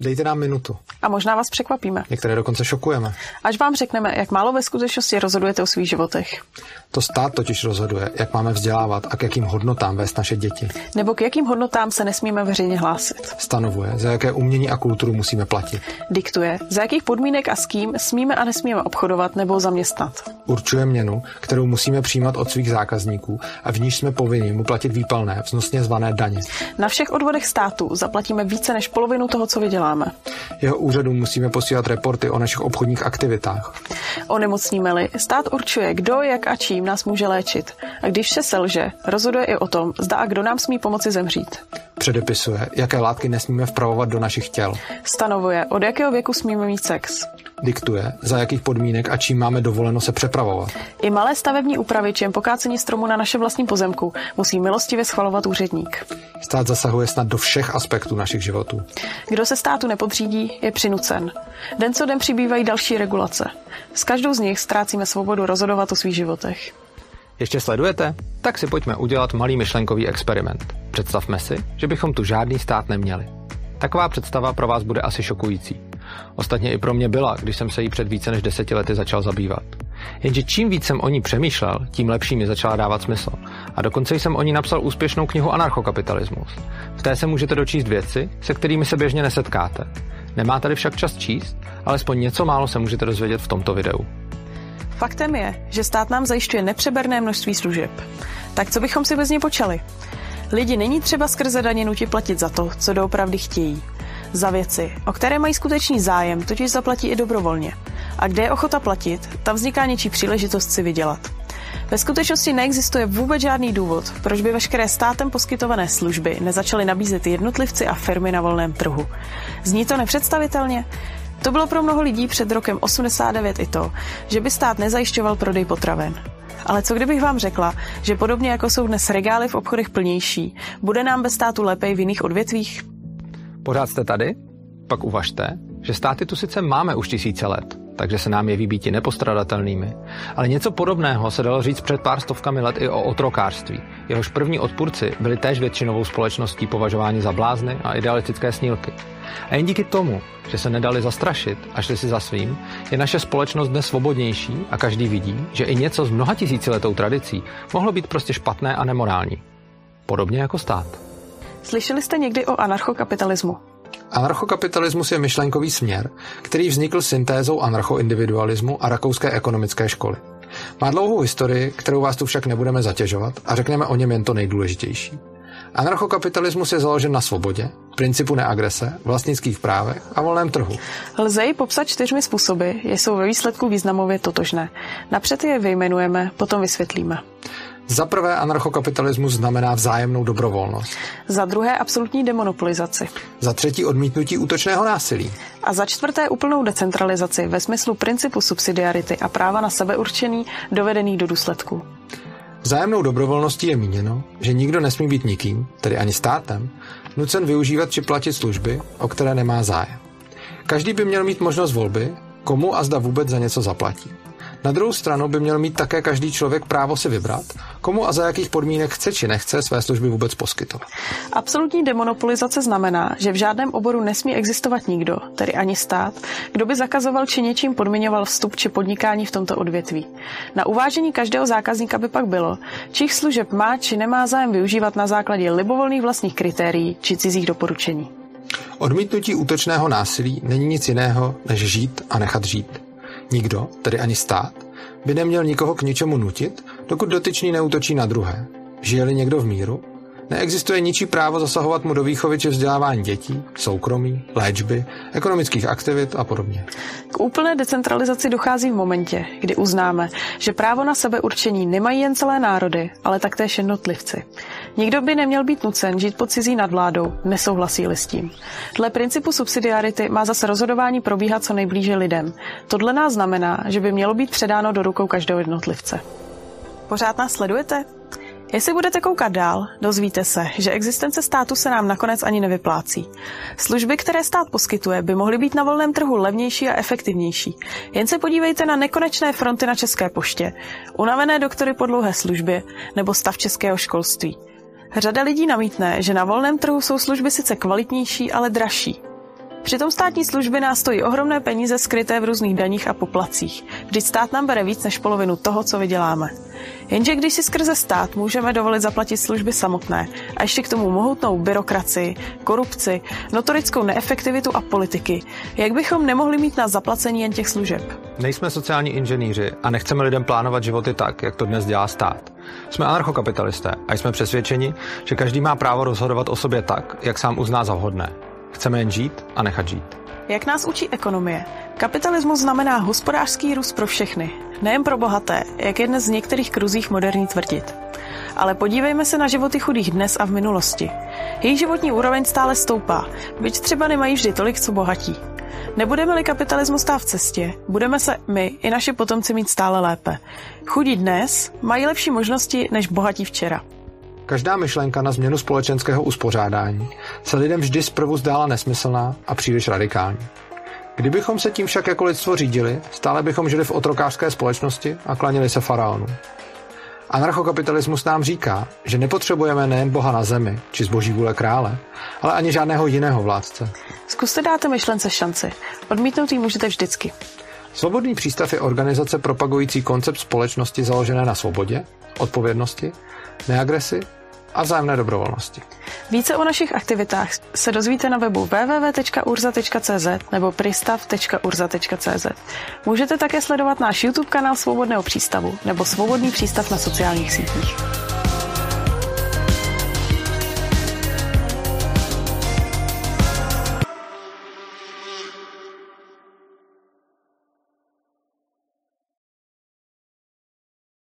Dejte nám minutu. A možná vás překvapíme. Některé dokonce šokujeme. Až vám řekneme, jak málo ve skutečnosti rozhodujete o svých životech. To stát totiž rozhoduje, jak máme vzdělávat a k jakým hodnotám vést naše děti. Nebo k jakým hodnotám se nesmíme veřejně hlásit. Stanovuje, za jaké umění a kulturu musíme platit. Diktuje, za jakých podmínek a s kým smíme a nesmíme obchodovat nebo zaměstnat. Určuje měnu, kterou musíme přijímat od svých zákazníků a v níž jsme povinni mu platit výpalné, vznosně zvané daně. Na všech odvodech státu zaplatíme více než polovinu toho, co vyděláme. Jeho úřadům musíme posílat reporty o našich obchodních aktivitách. Onemocníme-li, stát určuje, kdo, jak a čím nás může léčit. A když se selže, rozhoduje i o tom, zda a kdo nám smí pomoci zemřít. Předepisuje, jaké látky nesmíme vpravovat do našich těl. Stanovuje, od jakého věku smíme mít sex. Diktuje, za jakých podmínek a čím máme dovoleno se přepravovat. I malé stavební úpravy, čím pokácení stromu na našem vlastním pozemku, musí milostivě schvalovat úředník. Stát zasahuje snad do všech aspektů našich životů. Kdo se státu nepodřídí, je přinucen. Den co den přibývají další regulace. S každou z nich ztrácíme svobodu rozhodovat o svých životech. Ještě sledujete? Tak si pojďme udělat malý myšlenkový experiment. Představme si, že bychom tu žádný stát neměli. Taková představa pro vás bude asi šokující. Ostatně i pro mě byla, když jsem se jí před více než deseti lety začal zabývat. Jenže čím víc jsem o ní přemýšlel, tím lepší mi začala dávat smysl. A dokonce jsem o ní napsal úspěšnou knihu Anarchokapitalismus. V té se můžete dočíst věci, se kterými se běžně nesetkáte. Nemá tady však čas číst, alespoň něco málo se můžete dozvědět v tomto videu. Faktem je, že stát nám zajišťuje nepřeberné množství služeb. Tak co bychom si bez něj počali? Lidi není třeba skrze daně nutit platit za to, co doopravdy chtějí. Za věci, o které mají skutečný zájem, totiž zaplatí i dobrovolně. A kde je ochota platit, tam vzniká něčí příležitost si vydělat. Ve skutečnosti neexistuje vůbec žádný důvod, proč by veškeré státem poskytované služby nezačaly nabízet jednotlivci a firmy na volném trhu. Zní to nepředstavitelně? To bylo pro mnoho lidí před rokem 89 i to, že by stát nezajišťoval prodej potraven. Ale co kdybych vám řekla, že podobně jako jsou dnes regály v obchodech plnější, bude nám bez státu lépe v jiných odvětvích? Pořád jste tady? Pak uvažte, že státy tu sice máme už tisíce let, takže se nám jeví býti nepostradatelnými. Ale něco podobného se dalo říct před pár stovkami let i o otrokářství. Jehož první odpůrci byli též většinovou společností považováni za blázny a idealistické snílky. A jen díky tomu, že se nedali zastrašit a šli si za svým, je naše společnost dnes svobodnější a každý vidí, že i něco s mnoha tisíciletou tradicí mohlo být prostě špatné a nemorální. Podobně jako stát. Slyšeli jste někdy o anarchokapitalismu? Anarchokapitalismus je myšlenkový směr, který vznikl syntézou anarchoindividualismu a rakouské ekonomické školy. Má dlouhou historii, kterou vás tu však nebudeme zatěžovat a řekneme o něm jen to nejdůležitější. Anarchokapitalismus je založen na svobodě, principu neagrese, vlastnických právech a volném trhu. Lze ji popsat čtyřmi způsoby, jsou ve výsledku významově totožné. Napřed je vyjmenujeme, potom vysvětlíme. Za prvé anarchokapitalismus znamená vzájemnou dobrovolnost. Za druhé absolutní demonopolizaci. Za třetí odmítnutí útočného násilí. A za čtvrté úplnou decentralizaci ve smyslu principu subsidiarity a práva na sebeurčený dovedený do důsledku. Vzájemnou dobrovolností je míněno, že nikdo nesmí být nikým, tedy ani státem, nucen využívat či platit služby, o které nemá zájem. Každý by měl mít možnost volby, komu a zda vůbec za něco zaplatí. Na druhou stranu by měl mít také každý člověk právo si vybrat, komu a za jakých podmínek chce či nechce své služby vůbec poskytovat. Absolutní demonopolizace znamená, že v žádném oboru nesmí existovat nikdo, tedy ani stát, kdo by zakazoval či něčím podmiňoval vstup či podnikání v tomto odvětví. Na uvážení každého zákazníka by pak bylo, čích služeb má či nemá zájem využívat na základě libovolných vlastních kritérií či cizích doporučení. Odmítnutí útočného násilí není nic jiného, než žít a nechat žít. Nikdo, tedy ani stát, by neměl nikoho k ničemu nutit, dokud dotyčný neútočí na druhé. Žije-li někdo v míru, neexistuje ničí právo zasahovat mu do výchovy či vzdělávání dětí, soukromí, léčby, ekonomických aktivit a podobně. K úplné decentralizaci dochází v momentě, kdy uznáme, že právo na sebeurčení nemají jen celé národy, ale taktéž jednotlivci. Nikdo by neměl být nucen žít pod cizí nadvládou, nesouhlasí s tím. Dle principu subsidiarity má zase rozhodování probíhat co nejblíže lidem. Tohle nás znamená, že by mělo být předáno do rukou každého jednotlivce. Pořád nás sledujete? Jestli budete koukat dál, dozvíte se, že existence státu se nám nakonec ani nevyplácí. Služby, které stát poskytuje, by mohly být na volném trhu levnější a efektivnější. Jen se podívejte na nekonečné fronty na České poště, unavené doktory po dlouhé službě nebo stav českého školství. Řada lidí namítne, že na volném trhu jsou služby sice kvalitnější, ale dražší. Přitom státní služby nás stojí ohromné peníze skryté v různých daních a poplacích. Vždyť stát nám bere víc než polovinu toho, co vyděláme. Jenže když si skrze stát můžeme dovolit zaplatit služby samotné a ještě k tomu mohutnou byrokracii, korupci, notorickou neefektivitu a politiky, jak bychom nemohli mít na zaplacení jen těch služeb? Nejsme sociální inženýři a nechceme lidem plánovat životy tak, jak to dnes dělá stát. Jsme anarchokapitalisté a jsme přesvědčeni, že každý má právo rozhodovat o sobě tak, jak sám uzná za vhodné. Chceme jen žít a nechat žít. Jak nás učí ekonomie, kapitalismus znamená hospodářský růst pro všechny, nejen pro bohaté, jak je dnes v některých kruzích moderní tvrdit. Ale podívejme se na životy chudých dnes a v minulosti. Jejich životní úroveň stále stoupá, byť třeba nemají vždy tolik, co bohatí. Nebudeme-li kapitalismu stát v cestě, budeme se my i naši potomci mít stále lépe. Chudí dnes mají lepší možnosti než bohatí včera. Každá myšlenka na změnu společenského uspořádání se lidem vždy zprvu zdála nesmyslná a příliš radikální. Kdybychom se tím však jako lidstvo řídili, stále bychom žili v otrokářské společnosti a klanili se faraonu. Anarchokapitalismus nám říká, že nepotřebujeme nejen Boha na zemi, či zboží vůle krále, ale ani žádného jiného vládce. Zkuste dáte myšlence šanci. Odmítnout ji můžete vždycky. Svobodný přístav je organizace propagující koncept společnosti založené na svobodě, odpovědnosti, neagresi a vzájemné dobrovolnosti. Více o našich aktivitách se dozvíte na webu www.urza.cz nebo pristav.urza.cz. Můžete také sledovat náš YouTube kanál Svobodného přístavu nebo Svobodný přístav na sociálních sítích.